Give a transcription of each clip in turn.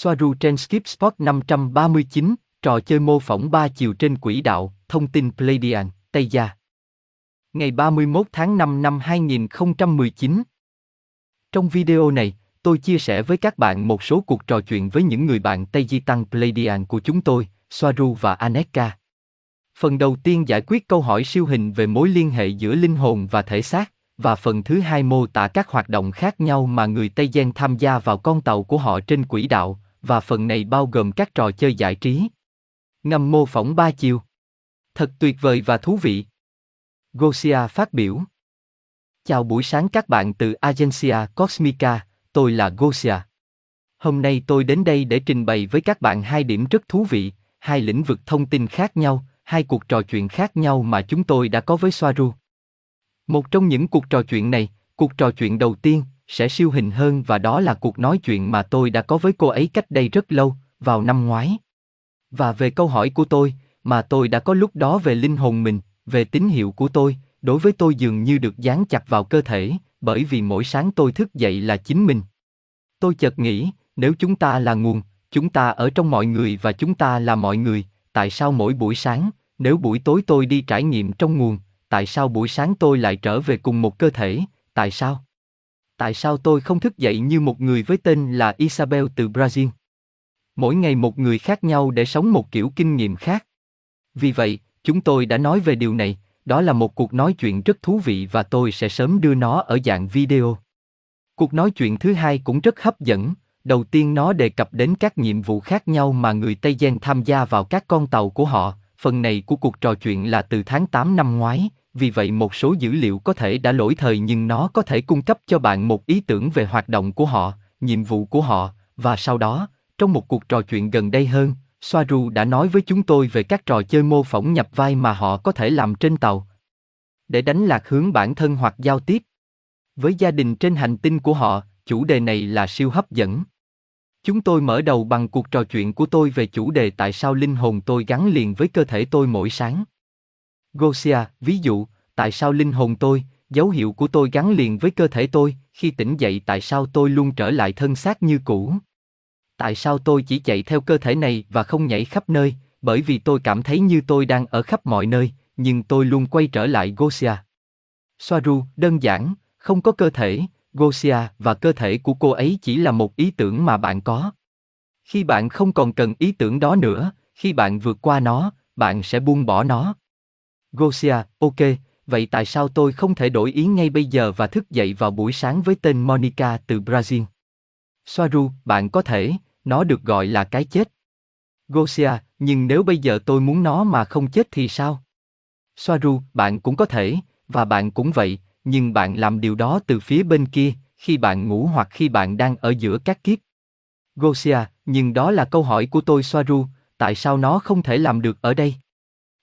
Soaru trên Skip Spot 539, trò chơi mô phỏng ba chiều trên quỹ đạo, thông tin Pleiadian, Tây Gia. Ngày 31 tháng 5 năm 2019. Trong video này, tôi chia sẻ với các bạn một số cuộc trò chuyện với những người bạn Tây Di Tăng Pleiadian của chúng tôi, Soaru và Aneka. Phần đầu tiên giải quyết câu hỏi siêu hình về mối liên hệ giữa linh hồn và thể xác, và phần thứ hai mô tả các hoạt động khác nhau mà người Tây Gen tham gia vào con tàu của họ trên quỹ đạo, và phần này bao gồm các trò chơi giải trí. Ngầm mô phỏng ba chiều. Thật tuyệt vời và thú vị. Gosia phát biểu. Chào buổi sáng các bạn từ Agencia Cosmica, tôi là Gosia. Hôm nay tôi đến đây để trình bày với các bạn hai điểm rất thú vị, hai lĩnh vực thông tin khác nhau, hai cuộc trò chuyện khác nhau mà chúng tôi đã có với Soaru. Một trong những cuộc trò chuyện này, cuộc trò chuyện đầu tiên, sẽ siêu hình hơn và đó là cuộc nói chuyện mà tôi đã có với cô ấy cách đây rất lâu, vào năm ngoái. Và về câu hỏi của tôi, mà tôi đã có lúc đó về linh hồn mình, về tín hiệu của tôi, đối với tôi dường như được dán chặt vào cơ thể, bởi vì mỗi sáng tôi thức dậy là chính mình. Tôi chợt nghĩ, nếu chúng ta là nguồn, chúng ta ở trong mọi người và chúng ta là mọi người, tại sao mỗi buổi sáng, nếu buổi tối tôi đi trải nghiệm trong nguồn, tại sao buổi sáng tôi lại trở về cùng một cơ thể, tại sao? Tại sao tôi không thức dậy như một người với tên là Isabel từ Brazil? Mỗi ngày một người khác nhau để sống một kiểu kinh nghiệm khác. Vì vậy, chúng tôi đã nói về điều này, đó là một cuộc nói chuyện rất thú vị và tôi sẽ sớm đưa nó ở dạng video. Cuộc nói chuyện thứ hai cũng rất hấp dẫn, đầu tiên nó đề cập đến các nhiệm vụ khác nhau mà người Tây Gen tham gia vào các con tàu của họ, phần này của cuộc trò chuyện là từ tháng 8 năm ngoái, vì vậy một số dữ liệu có thể đã lỗi thời nhưng nó có thể cung cấp cho bạn một ý tưởng về hoạt động của họ, nhiệm vụ của họ, và sau đó, trong một cuộc trò chuyện gần đây hơn, Soaru đã nói với chúng tôi về các trò chơi mô phỏng nhập vai mà họ có thể làm trên tàu. Để đánh lạc hướng bản thân hoặc giao tiếp. Với gia đình trên hành tinh của họ, chủ đề này là siêu hấp dẫn. Chúng tôi mở đầu bằng cuộc trò chuyện của tôi về chủ đề tại sao linh hồn tôi gắn liền với cơ thể tôi mỗi sáng. Gosia, ví dụ, tại sao linh hồn tôi, dấu hiệu của tôi gắn liền với cơ thể tôi, khi tỉnh dậy tại sao tôi luôn trở lại thân xác như cũ? Tại sao tôi chỉ chạy theo cơ thể này và không nhảy khắp nơi, bởi vì tôi cảm thấy như tôi đang ở khắp mọi nơi, nhưng tôi luôn quay trở lại Gosia. Soaru, đơn giản, không có cơ thể, Gosia và cơ thể của cô ấy chỉ là một ý tưởng mà bạn có. Khi bạn không còn cần ý tưởng đó nữa, khi bạn vượt qua nó, bạn sẽ buông bỏ nó. Gosia, ok, vậy tại sao tôi không thể đổi ý ngay bây giờ và thức dậy vào buổi sáng với tên Monica từ Brazil? Soaru, bạn có thể, nó được gọi là cái chết. Gosia, nhưng nếu bây giờ tôi muốn nó mà không chết thì sao? Soaru, bạn cũng có thể, và bạn cũng vậy, nhưng bạn làm điều đó từ phía bên kia, khi bạn ngủ hoặc khi bạn đang ở giữa các kiếp. Gosia, nhưng đó là câu hỏi của tôi Soaru, tại sao nó không thể làm được ở đây?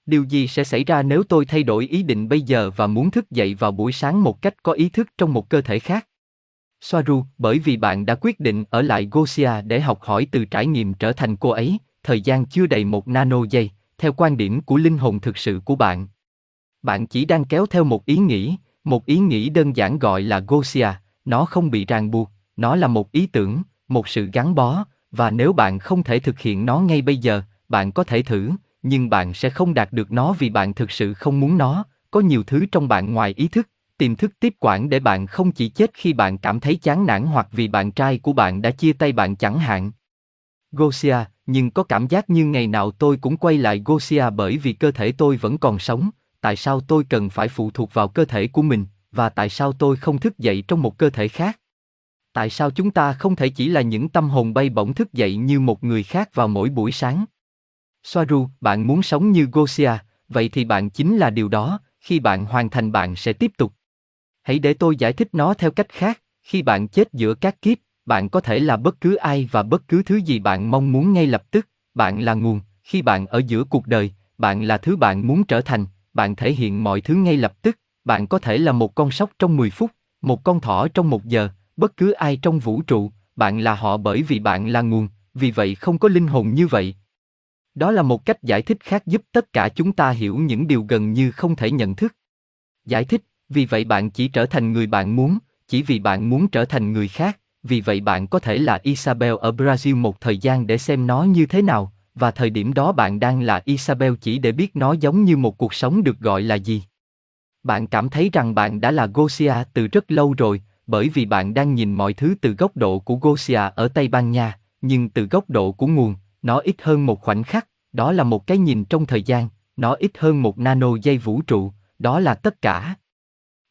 Điều gì sẽ xảy ra nếu tôi thay đổi ý định bây giờ và muốn thức dậy vào buổi sáng một cách có ý thức trong một cơ thể khác? Soaru, bởi vì bạn đã quyết định ở lại Gosia để học hỏi từ trải nghiệm trở thành cô ấy, thời gian chưa đầy một nano giây, theo quan điểm của linh hồn thực sự của bạn. Bạn chỉ đang kéo theo một ý nghĩ, một ý nghĩ đơn giản gọi là Gosia, nó không bị ràng buộc, nó là một ý tưởng, một sự gắn bó, và nếu bạn không thể thực hiện nó ngay bây giờ, bạn có thể thử, nhưng bạn sẽ không đạt được nó vì bạn thực sự không muốn nó, có nhiều thứ trong bạn ngoài ý thức, tiềm thức tiếp quản để bạn không chỉ chết khi bạn cảm thấy chán nản hoặc vì bạn trai của bạn đã chia tay bạn chẳng hạn. Gosia, nhưng có cảm giác như ngày nào tôi cũng quay lại Gosia bởi vì cơ thể tôi vẫn còn sống, tại sao tôi cần phải phụ thuộc vào cơ thể của mình, và tại sao tôi không thức dậy trong một cơ thể khác? Tại sao chúng ta không thể chỉ là những tâm hồn bay bổng thức dậy như một người khác vào mỗi buổi sáng? Soaru, bạn muốn sống như Gosia, vậy thì bạn chính là điều đó, khi bạn hoàn thành bạn sẽ tiếp tục. Hãy để tôi giải thích nó theo cách khác, khi bạn chết giữa các kiếp, bạn có thể là bất cứ ai và bất cứ thứ gì bạn mong muốn ngay lập tức, bạn là nguồn, khi bạn ở giữa cuộc đời, bạn là thứ bạn muốn trở thành, bạn thể hiện mọi thứ ngay lập tức, bạn có thể là một con sóc trong 10 phút, một con thỏ trong một giờ, bất cứ ai trong vũ trụ, bạn là họ bởi vì bạn là nguồn, vì vậy không có linh hồn như vậy. Đó là một cách giải thích khác giúp tất cả chúng ta hiểu những điều gần như không thể nhận thức. Giải thích, vì vậy bạn chỉ trở thành người bạn muốn, chỉ vì bạn muốn trở thành người khác, vì vậy bạn có thể là Isabel ở Brazil một thời gian để xem nó như thế nào, và thời điểm đó bạn đang là Isabel chỉ để biết nó giống như một cuộc sống được gọi là gì. Bạn cảm thấy rằng bạn đã là Gosia từ rất lâu rồi, bởi vì bạn đang nhìn mọi thứ từ góc độ của Gosia ở Tây Ban Nha, nhưng từ góc độ của nguồn, nó ít hơn một khoảnh khắc, đó là một cái nhìn trong thời gian, nó ít hơn một nano giây vũ trụ, đó là tất cả.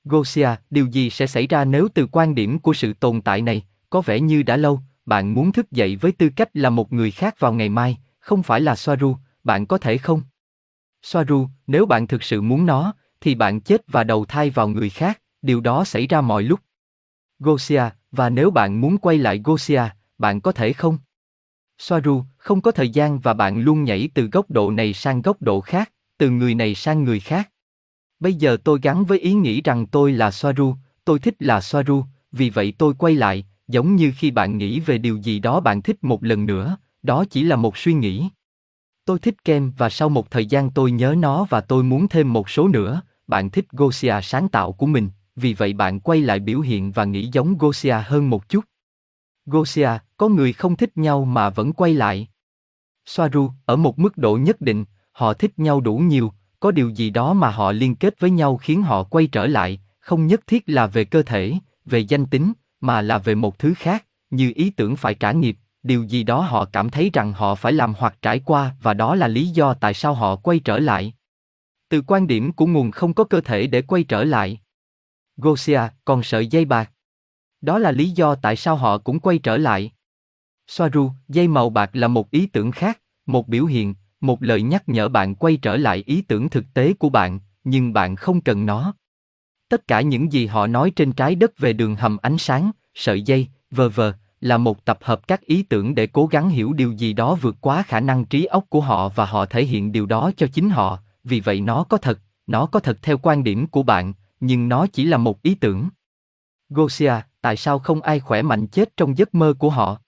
Gosia, điều gì sẽ xảy ra nếu từ quan điểm của sự tồn tại này, có vẻ như đã lâu, bạn muốn thức dậy với tư cách là một người khác vào ngày mai, không phải là Soaru, bạn có thể không? Soaru, nếu bạn thực sự muốn nó, thì bạn chết và đầu thai vào người khác, điều đó xảy ra mọi lúc. Gosia, và nếu bạn muốn quay lại Gosia, bạn có thể không? Soaru, không có thời gian và bạn luôn nhảy từ góc độ này sang góc độ khác, từ người này sang người khác. Bây giờ tôi gắn với ý nghĩ rằng tôi là Soaru, tôi thích là Soaru, vì vậy tôi quay lại, giống như khi bạn nghĩ về điều gì đó bạn thích một lần nữa, đó chỉ là một suy nghĩ. Tôi thích kem và sau một thời gian tôi nhớ nó và tôi muốn thêm một số nữa, bạn thích Gosia sáng tạo của mình, vì vậy bạn quay lại biểu hiện và nghĩ giống Gosia hơn một chút. Gosia, có người không thích nhau mà vẫn quay lại. Soaru, ở một mức độ nhất định, họ thích nhau đủ nhiều, có điều gì đó mà họ liên kết với nhau khiến họ quay trở lại, không nhất thiết là về cơ thể, về danh tính, mà là về một thứ khác, như ý tưởng phải trả nghiệp, điều gì đó họ cảm thấy rằng họ phải làm hoặc trải qua và đó là lý do tại sao họ quay trở lại. Từ quan điểm của nguồn không có cơ thể để quay trở lại. Gosia còn sợi dây bạc. Đó là lý do tại sao họ cũng quay trở lại. Soaru, dây màu bạc là một ý tưởng khác, một biểu hiện, một lời nhắc nhở bạn quay trở lại ý tưởng thực tế của bạn, nhưng bạn không cần nó. Tất cả những gì họ nói trên trái đất về đường hầm ánh sáng, sợi dây, vờ vờ, là một tập hợp các ý tưởng để cố gắng hiểu điều gì đó vượt quá khả năng trí óc của họ và họ thể hiện điều đó cho chính họ, vì vậy nó có thật, nó có thật theo quan điểm của bạn, nhưng nó chỉ là một ý tưởng. Gosia, tại sao không ai khỏe mạnh chết trong giấc mơ của họ?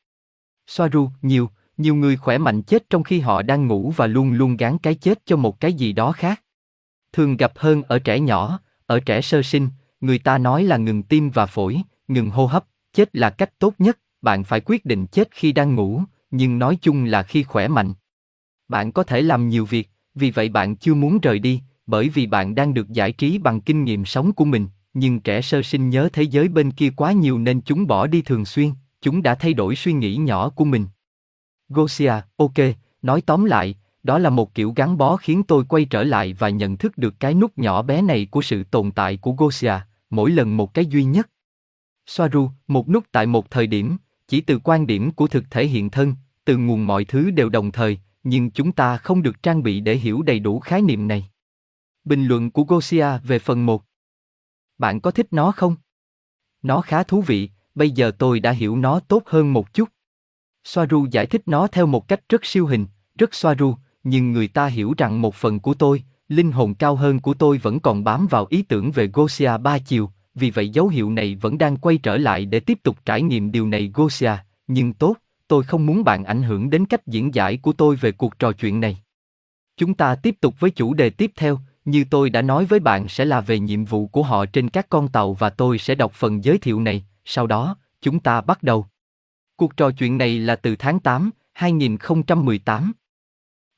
Soaru, nhiều, nhiều người khỏe mạnh chết trong khi họ đang ngủ và luôn luôn gán cái chết cho một cái gì đó khác. Thường gặp hơn ở trẻ nhỏ, ở trẻ sơ sinh, người ta nói là ngừng tim và phổi, ngừng hô hấp, chết là cách tốt nhất, bạn phải quyết định chết khi đang ngủ, nhưng nói chung là khi khỏe mạnh. Bạn có thể làm nhiều việc, vì vậy bạn chưa muốn rời đi, bởi vì bạn đang được giải trí bằng kinh nghiệm sống của mình, nhưng trẻ sơ sinh nhớ thế giới bên kia quá nhiều nên chúng bỏ đi thường xuyên, chúng đã thay đổi suy nghĩ nhỏ của mình. Gosia, ok, nói tóm lại, đó là một kiểu gắn bó khiến tôi quay trở lại và nhận thức được cái nút nhỏ bé này của sự tồn tại của Gosia, mỗi lần một cái duy nhất. Soaru, một nút tại một thời điểm, chỉ từ quan điểm của thực thể hiện thân, từ nguồn mọi thứ đều đồng thời, nhưng chúng ta không được trang bị để hiểu đầy đủ khái niệm này. Bình luận của Gosia về phần 1 bạn có thích nó không? Nó khá thú vị, bây giờ tôi đã hiểu nó tốt hơn một chút. Soaru giải thích nó theo một cách rất siêu hình, rất Soaru, nhưng người ta hiểu rằng một phần của tôi, linh hồn cao hơn của tôi vẫn còn bám vào ý tưởng về Gosia ba chiều, vì vậy dấu hiệu này vẫn đang quay trở lại để tiếp tục trải nghiệm điều này Gosia, nhưng tốt, tôi không muốn bạn ảnh hưởng đến cách diễn giải của tôi về cuộc trò chuyện này. Chúng ta tiếp tục với chủ đề tiếp theo, như tôi đã nói với bạn sẽ là về nhiệm vụ của họ trên các con tàu và tôi sẽ đọc phần giới thiệu này, sau đó, chúng ta bắt đầu. Cuộc trò chuyện này là từ tháng 8, 2018.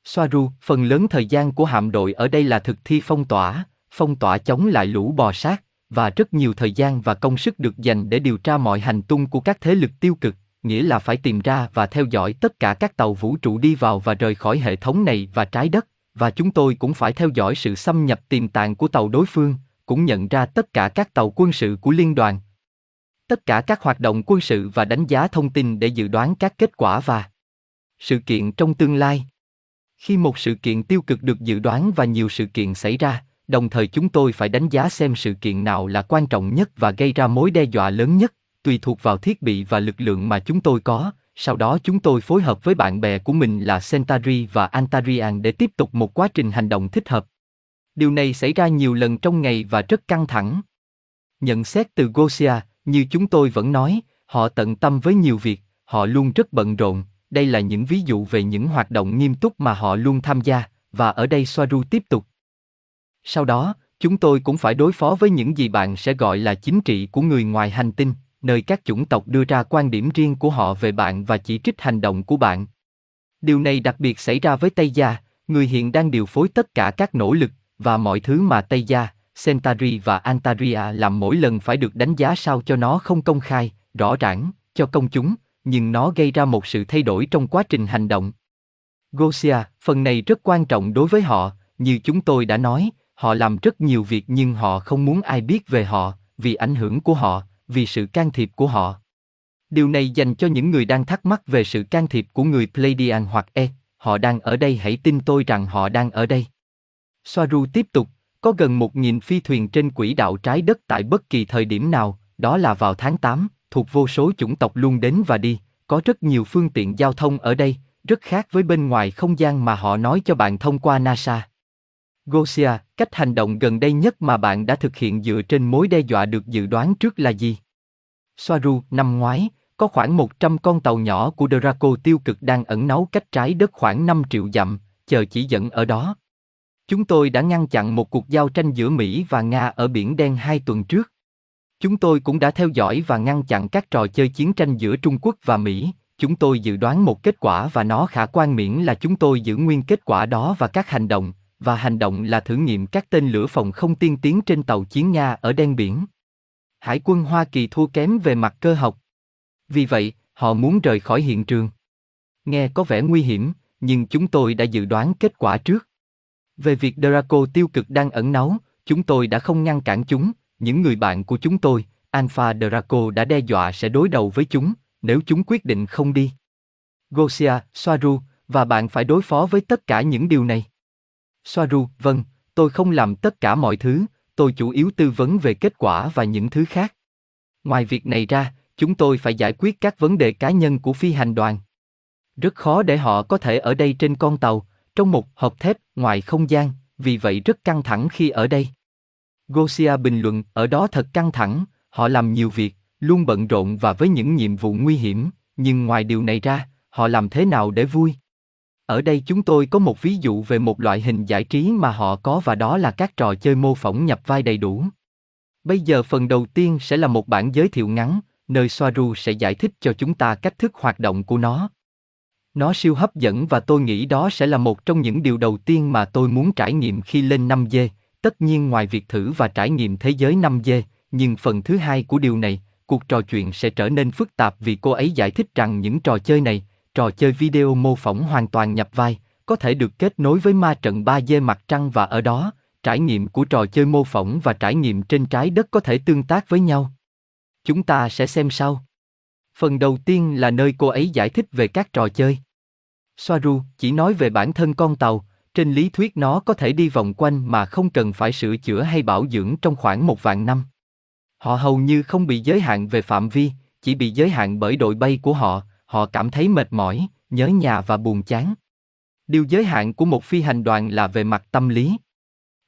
Soaru, phần lớn thời gian của hạm đội ở đây là thực thi phong tỏa, phong tỏa chống lại lũ bò sát, và rất nhiều thời gian và công sức được dành để điều tra mọi hành tung của các thế lực tiêu cực, nghĩa là phải tìm ra và theo dõi tất cả các tàu vũ trụ đi vào và rời khỏi hệ thống này và trái đất, và chúng tôi cũng phải theo dõi sự xâm nhập tiềm tàng của tàu đối phương, cũng nhận ra tất cả các tàu quân sự của liên đoàn. Tất cả các hoạt động quân sự và đánh giá thông tin để dự đoán các kết quả và sự kiện trong tương lai. Khi một sự kiện tiêu cực được dự đoán và nhiều sự kiện xảy ra, đồng thời chúng tôi phải đánh giá xem sự kiện nào là quan trọng nhất và gây ra mối đe dọa lớn nhất, tùy thuộc vào thiết bị và lực lượng mà chúng tôi có. Sau đó chúng tôi phối hợp với bạn bè của mình là Centauri và Antarian để tiếp tục một quá trình hành động thích hợp. Điều này xảy ra nhiều lần trong ngày và rất căng thẳng. Nhận xét từ Gosia, như chúng tôi vẫn nói, họ tận tâm với nhiều việc, họ luôn rất bận rộn. Đây là những ví dụ về những hoạt động nghiêm túc mà họ luôn tham gia, và ở đây Soaru tiếp tục. Sau đó, chúng tôi cũng phải đối phó với những gì bạn sẽ gọi là chính trị của người ngoài hành tinh, nơi các chủng tộc đưa ra quan điểm riêng của họ về bạn và chỉ trích hành động của bạn. Điều này đặc biệt xảy ra với Tây Gia, người hiện đang điều phối tất cả các nỗ lực và mọi thứ mà Tây Gia, Centauri và Antaria làm mỗi lần phải được đánh giá sao cho nó không công khai, rõ ràng, cho công chúng, nhưng nó gây ra một sự thay đổi trong quá trình hành động. Gosia, phần này rất quan trọng đối với họ, như chúng tôi đã nói, họ làm rất nhiều việc nhưng họ không muốn ai biết về họ, vì ảnh hưởng của họ, vì sự can thiệp của họ. Điều này dành cho những người đang thắc mắc về sự can thiệp của người Pleiadian hoặc E, họ đang ở đây hãy tin tôi rằng họ đang ở đây. Soaru tiếp tục, có gần 1.000 phi thuyền trên quỹ đạo trái đất tại bất kỳ thời điểm nào, đó là vào tháng 8, thuộc vô số chủng tộc luôn đến và đi, có rất nhiều phương tiện giao thông ở đây, rất khác với bên ngoài không gian mà họ nói cho bạn thông qua NASA. Gosia, cách hành động gần đây nhất mà bạn đã thực hiện dựa trên mối đe dọa được dự đoán trước là gì? Soaru, năm ngoái, có khoảng 100 con tàu nhỏ của Draco tiêu cực đang ẩn náu cách trái đất khoảng 5 triệu dặm, chờ chỉ dẫn ở đó. Chúng tôi đã ngăn chặn một cuộc giao tranh giữa Mỹ và Nga ở Biển Đen hai tuần trước. Chúng tôi cũng đã theo dõi và ngăn chặn các trò chơi chiến tranh giữa Trung Quốc và Mỹ. Chúng tôi dự đoán một kết quả và nó khả quan miễn là chúng tôi giữ nguyên kết quả đó và các hành động, và hành động là thử nghiệm các tên lửa phòng không tiên tiến trên tàu chiến Nga ở đen biển. Hải quân Hoa Kỳ thua kém về mặt cơ học. Vì vậy, họ muốn rời khỏi hiện trường. Nghe có vẻ nguy hiểm, nhưng chúng tôi đã dự đoán kết quả trước. Về việc Draco tiêu cực đang ẩn náu, chúng tôi đã không ngăn cản chúng, những người bạn của chúng tôi, Alpha Draco đã đe dọa sẽ đối đầu với chúng, nếu chúng quyết định không đi. Gosia, Soaru, và bạn phải đối phó với tất cả những điều này. Soaru, vâng, tôi không làm tất cả mọi thứ, tôi chủ yếu tư vấn về kết quả và những thứ khác. Ngoài việc này ra, chúng tôi phải giải quyết các vấn đề cá nhân của phi hành đoàn. Rất khó để họ có thể ở đây trên con tàu, trong một hộp thép ngoài không gian, vì vậy rất căng thẳng khi ở đây. Gosia bình luận, ở đó thật căng thẳng, họ làm nhiều việc, luôn bận rộn và với những nhiệm vụ nguy hiểm, nhưng ngoài điều này ra, họ làm thế nào để vui? Ở đây chúng tôi có một ví dụ về một loại hình giải trí mà họ có và đó là các trò chơi mô phỏng nhập vai đầy đủ. Bây giờ phần đầu tiên sẽ là một bản giới thiệu ngắn, nơi Soaru sẽ giải thích cho chúng ta cách thức hoạt động của nó. Nó siêu hấp dẫn và tôi nghĩ đó sẽ là một trong những điều đầu tiên mà tôi muốn trải nghiệm khi lên 5G, tất nhiên ngoài việc thử và trải nghiệm thế giới 5G, nhưng phần thứ hai của điều này, cuộc trò chuyện sẽ trở nên phức tạp vì cô ấy giải thích rằng những trò chơi này, trò chơi video mô phỏng hoàn toàn nhập vai, có thể được kết nối với ma trận 3D mặt trăng và ở đó, trải nghiệm của trò chơi mô phỏng và trải nghiệm trên trái đất có thể tương tác với nhau. Chúng ta sẽ xem sau. Phần đầu tiên là nơi cô ấy giải thích về các trò chơi. Soaru chỉ nói về bản thân con tàu, trên lý thuyết nó có thể đi vòng quanh mà không cần phải sửa chữa hay bảo dưỡng trong khoảng một vạn năm. Họ hầu như không bị giới hạn về phạm vi, chỉ bị giới hạn bởi đội bay của họ, họ cảm thấy mệt mỏi, nhớ nhà và buồn chán. Điều giới hạn của một phi hành đoàn là về mặt tâm lý.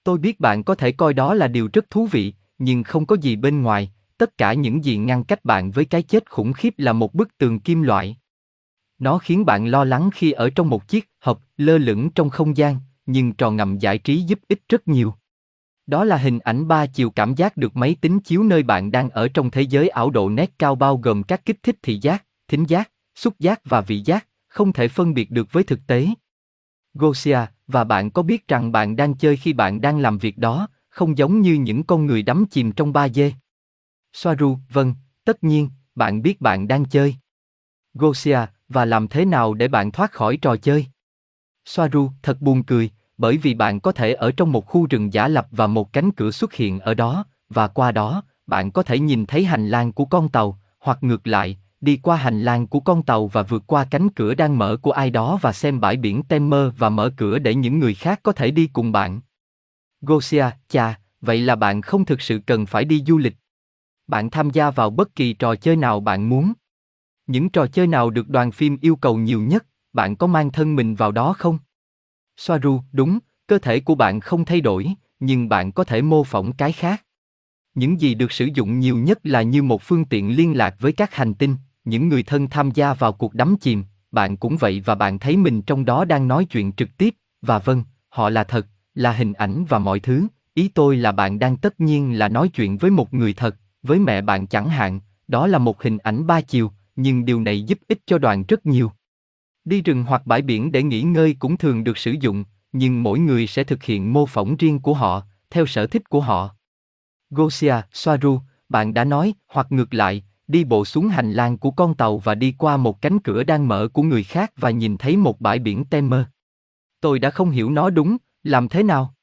Tôi biết bạn có thể coi đó là điều rất thú vị, nhưng không có gì bên ngoài, tất cả những gì ngăn cách bạn với cái chết khủng khiếp là một bức tường kim loại. Nó khiến bạn lo lắng khi ở trong một chiếc hộp lơ lửng trong không gian, nhưng trò ngầm giải trí giúp ích rất nhiều. Đó là hình ảnh ba chiều cảm giác được máy tính chiếu nơi bạn đang ở trong thế giới ảo độ nét cao bao gồm các kích thích thị giác, thính giác, xúc giác và vị giác, không thể phân biệt được với thực tế. Gosia, và bạn có biết rằng bạn đang chơi khi bạn đang làm việc đó, không giống như những con người đắm chìm trong ba dê. Soaru, vâng, tất nhiên, bạn biết bạn đang chơi. Gosia, và làm thế nào để bạn thoát khỏi trò chơi? Soaru, thật buồn cười, bởi vì bạn có thể ở trong một khu rừng giả lập và một cánh cửa xuất hiện ở đó, và qua đó, bạn có thể nhìn thấy hành lang của con tàu, hoặc ngược lại, đi qua hành lang của con tàu và vượt qua cánh cửa đang mở của ai đó và xem bãi biển Temer và mở cửa để những người khác có thể đi cùng bạn. Gosia, chà, vậy là bạn không thực sự cần phải đi du lịch. Bạn tham gia vào bất kỳ trò chơi nào bạn muốn. Những trò chơi nào được đoàn phim yêu cầu nhiều nhất, bạn có mang thân mình vào đó không? Soaru, đúng, cơ thể của bạn không thay đổi, nhưng bạn có thể mô phỏng cái khác. Những gì được sử dụng nhiều nhất là như một phương tiện liên lạc với các hành tinh, những người thân tham gia vào cuộc đắm chìm, bạn cũng vậy và bạn thấy mình trong đó đang nói chuyện trực tiếp, và vâng, họ là thật, là hình ảnh và mọi thứ, ý tôi là bạn đang tất nhiên là nói chuyện với một người thật, với mẹ bạn chẳng hạn, đó là một hình ảnh ba chiều, nhưng điều này giúp ích cho đoàn rất nhiều. Đi rừng hoặc bãi biển để nghỉ ngơi cũng thường được sử dụng, nhưng mỗi người sẽ thực hiện mô phỏng riêng của họ, theo sở thích của họ. Gosia, Soaru, bạn đã nói, hoặc ngược lại, đi bộ xuống hành lang của con tàu và đi qua một cánh cửa đang mở của người khác và nhìn thấy một bãi biển Temer. Tôi đã không hiểu nó đúng, làm thế nào?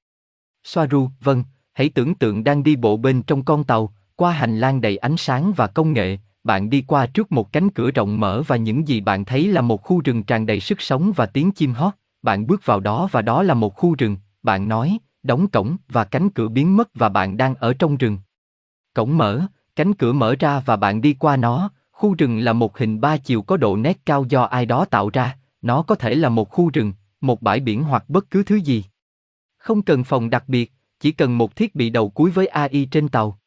Soaru, vâng, hãy tưởng tượng đang đi bộ bên trong con tàu, qua hành lang đầy ánh sáng và công nghệ, bạn đi qua trước một cánh cửa rộng mở và những gì bạn thấy là một khu rừng tràn đầy sức sống và tiếng chim hót. Bạn bước vào đó và đó là một khu rừng, bạn nói, đóng cổng và cánh cửa biến mất và bạn đang ở trong rừng. Cổng mở, cánh cửa mở ra và bạn đi qua nó, khu rừng là một hình ba chiều có độ nét cao do ai đó tạo ra, nó có thể là một khu rừng, một bãi biển hoặc bất cứ thứ gì. Không cần phòng đặc biệt, chỉ cần một thiết bị đầu cuối với AI trên tàu.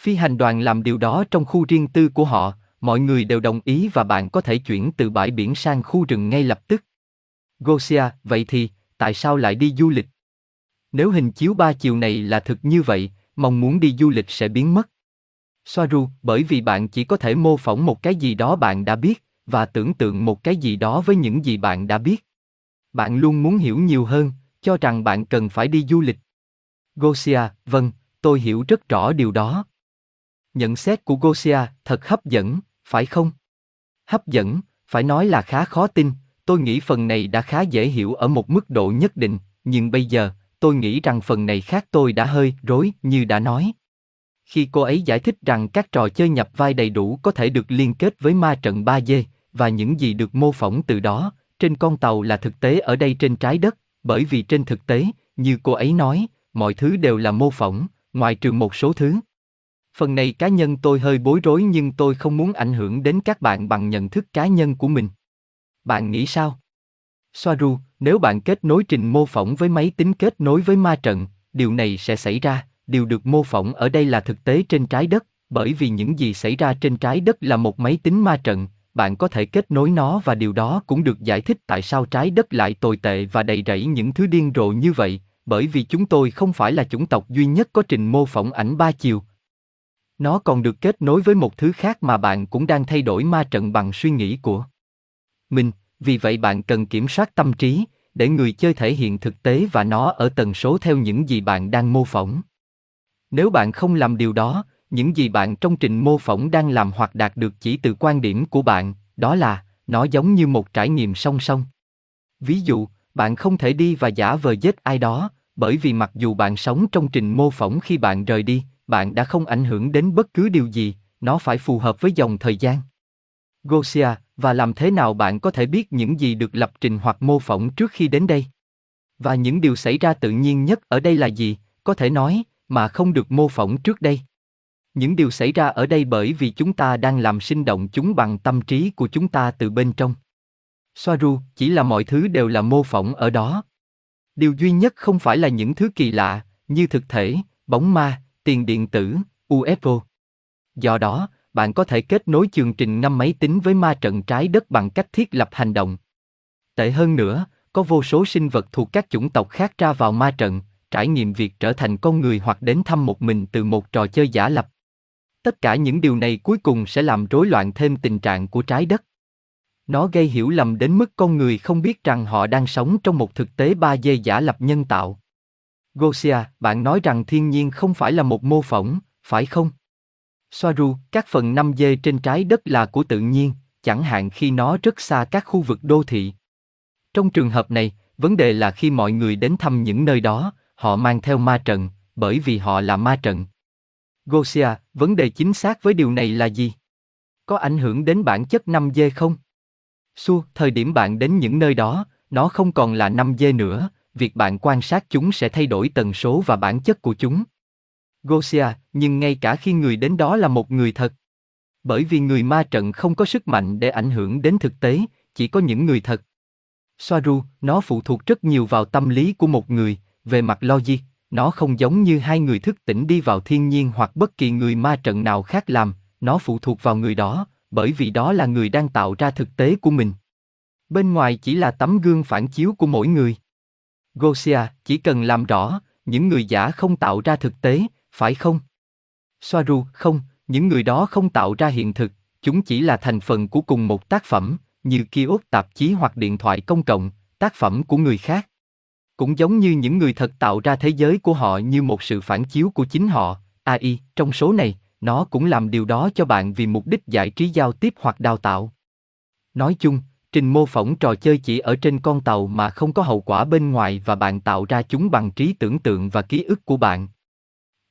Phi hành đoàn làm điều đó trong khu riêng tư của họ, mọi người đều đồng ý và bạn có thể chuyển từ bãi biển sang khu rừng ngay lập tức. Gosia, vậy thì, tại sao lại đi du lịch? Nếu hình chiếu ba chiều này là thực như vậy, mong muốn đi du lịch sẽ biến mất. Soaru, bởi vì bạn chỉ có thể mô phỏng một cái gì đó bạn đã biết, và tưởng tượng một cái gì đó với những gì bạn đã biết. Bạn luôn muốn hiểu nhiều hơn, cho rằng bạn cần phải đi du lịch. Gosia, vâng, tôi hiểu rất rõ điều đó. Nhận xét của Gosia thật hấp dẫn, phải không? Hấp dẫn, phải nói là khá khó tin, tôi nghĩ phần này đã khá dễ hiểu ở một mức độ nhất định, nhưng bây giờ, tôi nghĩ rằng phần này khác tôi đã hơi rối như đã nói. Khi cô ấy giải thích rằng các trò chơi nhập vai đầy đủ có thể được liên kết với ma trận 3D, và những gì được mô phỏng từ đó, trên con tàu là thực tế ở đây trên trái đất, bởi vì trên thực tế, như cô ấy nói, mọi thứ đều là mô phỏng, ngoài trừ một số thứ. Phần này cá nhân tôi hơi bối rối nhưng tôi không muốn ảnh hưởng đến các bạn bằng nhận thức cá nhân của mình. Bạn nghĩ sao? Soaru, nếu bạn kết nối trình mô phỏng với máy tính kết nối với ma trận, điều này sẽ xảy ra, điều được mô phỏng ở đây là thực tế trên trái đất, bởi vì những gì xảy ra trên trái đất là một máy tính ma trận, bạn có thể kết nối nó và điều đó cũng được giải thích tại sao trái đất lại tồi tệ và đầy rẫy những thứ điên rồ như vậy, bởi vì chúng tôi không phải là chủng tộc duy nhất có trình mô phỏng ảnh ba chiều. Nó còn được kết nối với một thứ khác mà bạn cũng đang thay đổi ma trận bằng suy nghĩ của mình, vì vậy bạn cần kiểm soát tâm trí, để người chơi thể hiện thực tế và nó ở tần số theo những gì bạn đang mô phỏng. Nếu bạn không làm điều đó, những gì bạn trong trình mô phỏng đang làm hoặc đạt được chỉ từ quan điểm của bạn, đó là, nó giống như một trải nghiệm song song. Ví dụ, bạn không thể đi và giả vờ giết ai đó, bởi vì mặc dù bạn sống trong trình mô phỏng khi bạn rời đi, bạn đã không ảnh hưởng đến bất cứ điều gì, nó phải phù hợp với dòng thời gian. Gosia, và làm thế nào bạn có thể biết những gì được lập trình hoặc mô phỏng trước khi đến đây? Và những điều xảy ra tự nhiên nhất ở đây là gì, có thể nói, mà không được mô phỏng trước đây? Những điều xảy ra ở đây bởi vì chúng ta đang làm sinh động chúng bằng tâm trí của chúng ta từ bên trong. Soaru, chỉ là mọi thứ đều là mô phỏng ở đó. Điều duy nhất không phải là những thứ kỳ lạ, như thực thể, bóng ma, tiền điện tử, UFO. Do đó, bạn có thể kết nối chương trình năm máy tính với ma trận trái đất bằng cách thiết lập hành động. Tệ hơn nữa, có vô số sinh vật thuộc các chủng tộc khác ra vào ma trận, trải nghiệm việc trở thành con người hoặc đến thăm một mình từ một trò chơi giả lập. Tất cả những điều này cuối cùng sẽ làm rối loạn thêm tình trạng của trái đất. Nó gây hiểu lầm đến mức con người không biết rằng họ đang sống trong một thực tế 3D giả lập nhân tạo. Gosia, bạn nói rằng thiên nhiên không phải là một mô phỏng, phải không? Soaru, các phần 5D trên trái đất là của tự nhiên, chẳng hạn khi nó rất xa các khu vực đô thị. Trong trường hợp này, vấn đề là khi mọi người đến thăm những nơi đó, họ mang theo ma trận, bởi vì họ là ma trận. Gosia, vấn đề chính xác với điều này là gì? Có ảnh hưởng đến bản chất 5D không? Su, thời điểm bạn đến những nơi đó, nó không còn là 5D nữa, việc bạn quan sát chúng sẽ thay đổi tần số và bản chất của chúng. Gosia, nhưng ngay cả khi người đến đó là một người thật. Bởi vì người ma trận không có sức mạnh để ảnh hưởng đến thực tế, chỉ có những người thật. Soaru, nó phụ thuộc rất nhiều vào tâm lý của một người, về mặt logic, nó không giống như hai người thức tỉnh đi vào thiên nhiên hoặc bất kỳ người ma trận nào khác làm, nó phụ thuộc vào người đó, bởi vì đó là người đang tạo ra thực tế của mình. Bên ngoài chỉ là tấm gương phản chiếu của mỗi người. Gosia, chỉ cần làm rõ, những người giả không tạo ra thực tế, phải không? Soaru, không, Những người đó không tạo ra hiện thực, chúng chỉ là thành phần của cùng một tác phẩm, như kiosk tạp chí hoặc điện thoại công cộng, tác phẩm của người khác. Cũng giống như những người thật tạo ra thế giới của họ như một sự phản chiếu của chính họ, AI, trong số này, nó cũng làm điều đó cho bạn vì mục đích giải trí giao tiếp hoặc đào tạo. Nói chung, trình mô phỏng trò chơi chỉ ở trên con tàu mà không có hậu quả bên ngoài và bạn tạo ra chúng bằng trí tưởng tượng và ký ức của bạn.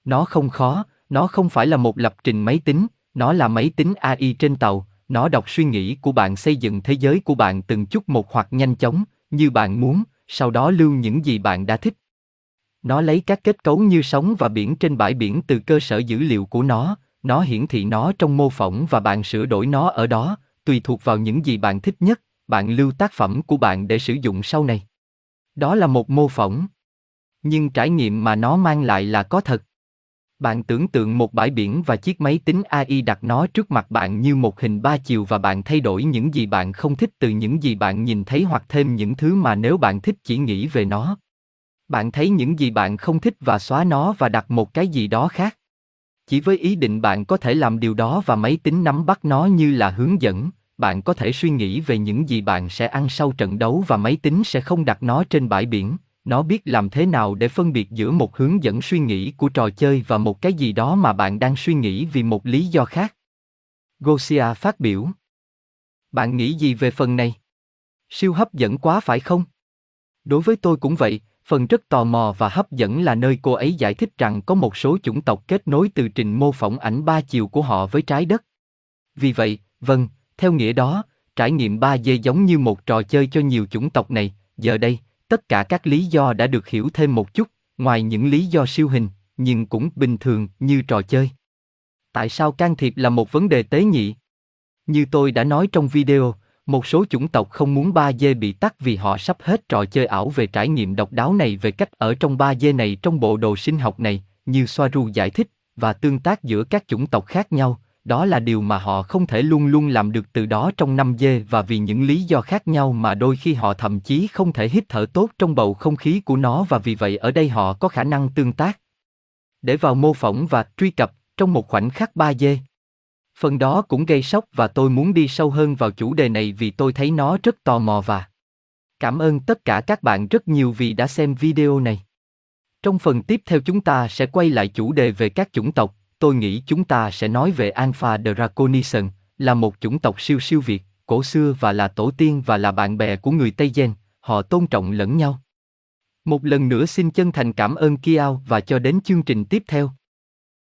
Nó không khó, nó không phải là một lập trình máy tính, nó là máy tính AI trên tàu, nó đọc suy nghĩ của bạn xây dựng thế giới của bạn từng chút một hoặc nhanh chóng, như bạn muốn, sau đó lưu những gì bạn đã thích. Nó lấy các kết cấu như sóng và biển trên bãi biển từ cơ sở dữ liệu của nó, nó hiển thị nó trong mô phỏng và bạn sửa đổi nó ở đó, tùy thuộc vào những gì bạn thích nhất, bạn lưu tác phẩm của bạn để sử dụng sau này. Đó là một mô phỏng. Nhưng trải nghiệm mà nó mang lại là có thật. Bạn tưởng tượng một bãi biển và chiếc máy tính AI đặt nó trước mặt bạn như một hình ba chiều và bạn thay đổi những gì bạn không thích từ những gì bạn nhìn thấy hoặc thêm những thứ mà nếu bạn thích chỉ nghĩ về nó. Bạn thấy những gì bạn không thích và xóa nó và đặt một cái gì đó khác. Chỉ với ý định bạn có thể làm điều đó và máy tính nắm bắt nó như là hướng dẫn, bạn có thể suy nghĩ về những gì bạn sẽ ăn sau trận đấu và máy tính sẽ không đặt nó trên bãi biển nó biết làm thế nào để phân biệt giữa một hướng dẫn suy nghĩ của trò chơi và một cái gì đó mà bạn đang suy nghĩ vì một lý do khác. Gosia phát biểu. Bạn nghĩ gì về phần này? Siêu hấp dẫn quá phải không? Đối với tôi cũng vậy, phần rất tò mò và hấp dẫn là nơi cô ấy giải thích rằng có một số chủng tộc kết nối từ trình mô phỏng ảnh ba chiều của họ với trái đất. Vì vậy, vâng, theo nghĩa đó, trải nghiệm 3D giống như một trò chơi cho nhiều chủng tộc này, giờ đây, tất cả các lý do đã được hiểu thêm một chút, ngoài những lý do siêu hình, nhưng cũng bình thường như trò chơi. Tại sao can thiệp là một vấn đề tế nhị? Như tôi đã nói trong video, một số chủng tộc không muốn 3D bị tắt vì họ sắp hết trò chơi ảo về trải nghiệm độc đáo này về cách ở trong 3D này trong bộ đồ sinh học này, như Soaru giải thích, và tương tác giữa các chủng tộc khác nhau, đó là điều mà họ không thể luôn luôn làm được từ đó trong năm dê và vì những lý do khác nhau mà đôi khi họ thậm chí không thể hít thở tốt trong bầu không khí của nó và vì vậy ở đây họ có khả năng tương tác. Để vào mô phỏng và truy cập trong một khoảnh khắc 3 dê. Phần đó cũng gây sốc và tôi muốn đi sâu hơn vào chủ đề này vì tôi thấy nó rất tò mò và cảm ơn tất cả các bạn rất nhiều vì đã xem video này. Trong phần tiếp theo chúng ta sẽ quay lại chủ đề về các chủng tộc, tôi nghĩ chúng ta sẽ nói về Alpha Draconison, là một chủng tộc siêu siêu việt, cổ xưa và là tổ tiên và là bạn bè của người Tây Gen, họ tôn trọng lẫn nhau. Một lần nữa xin chân thành cảm ơn Kiao và cho đến chương trình tiếp theo.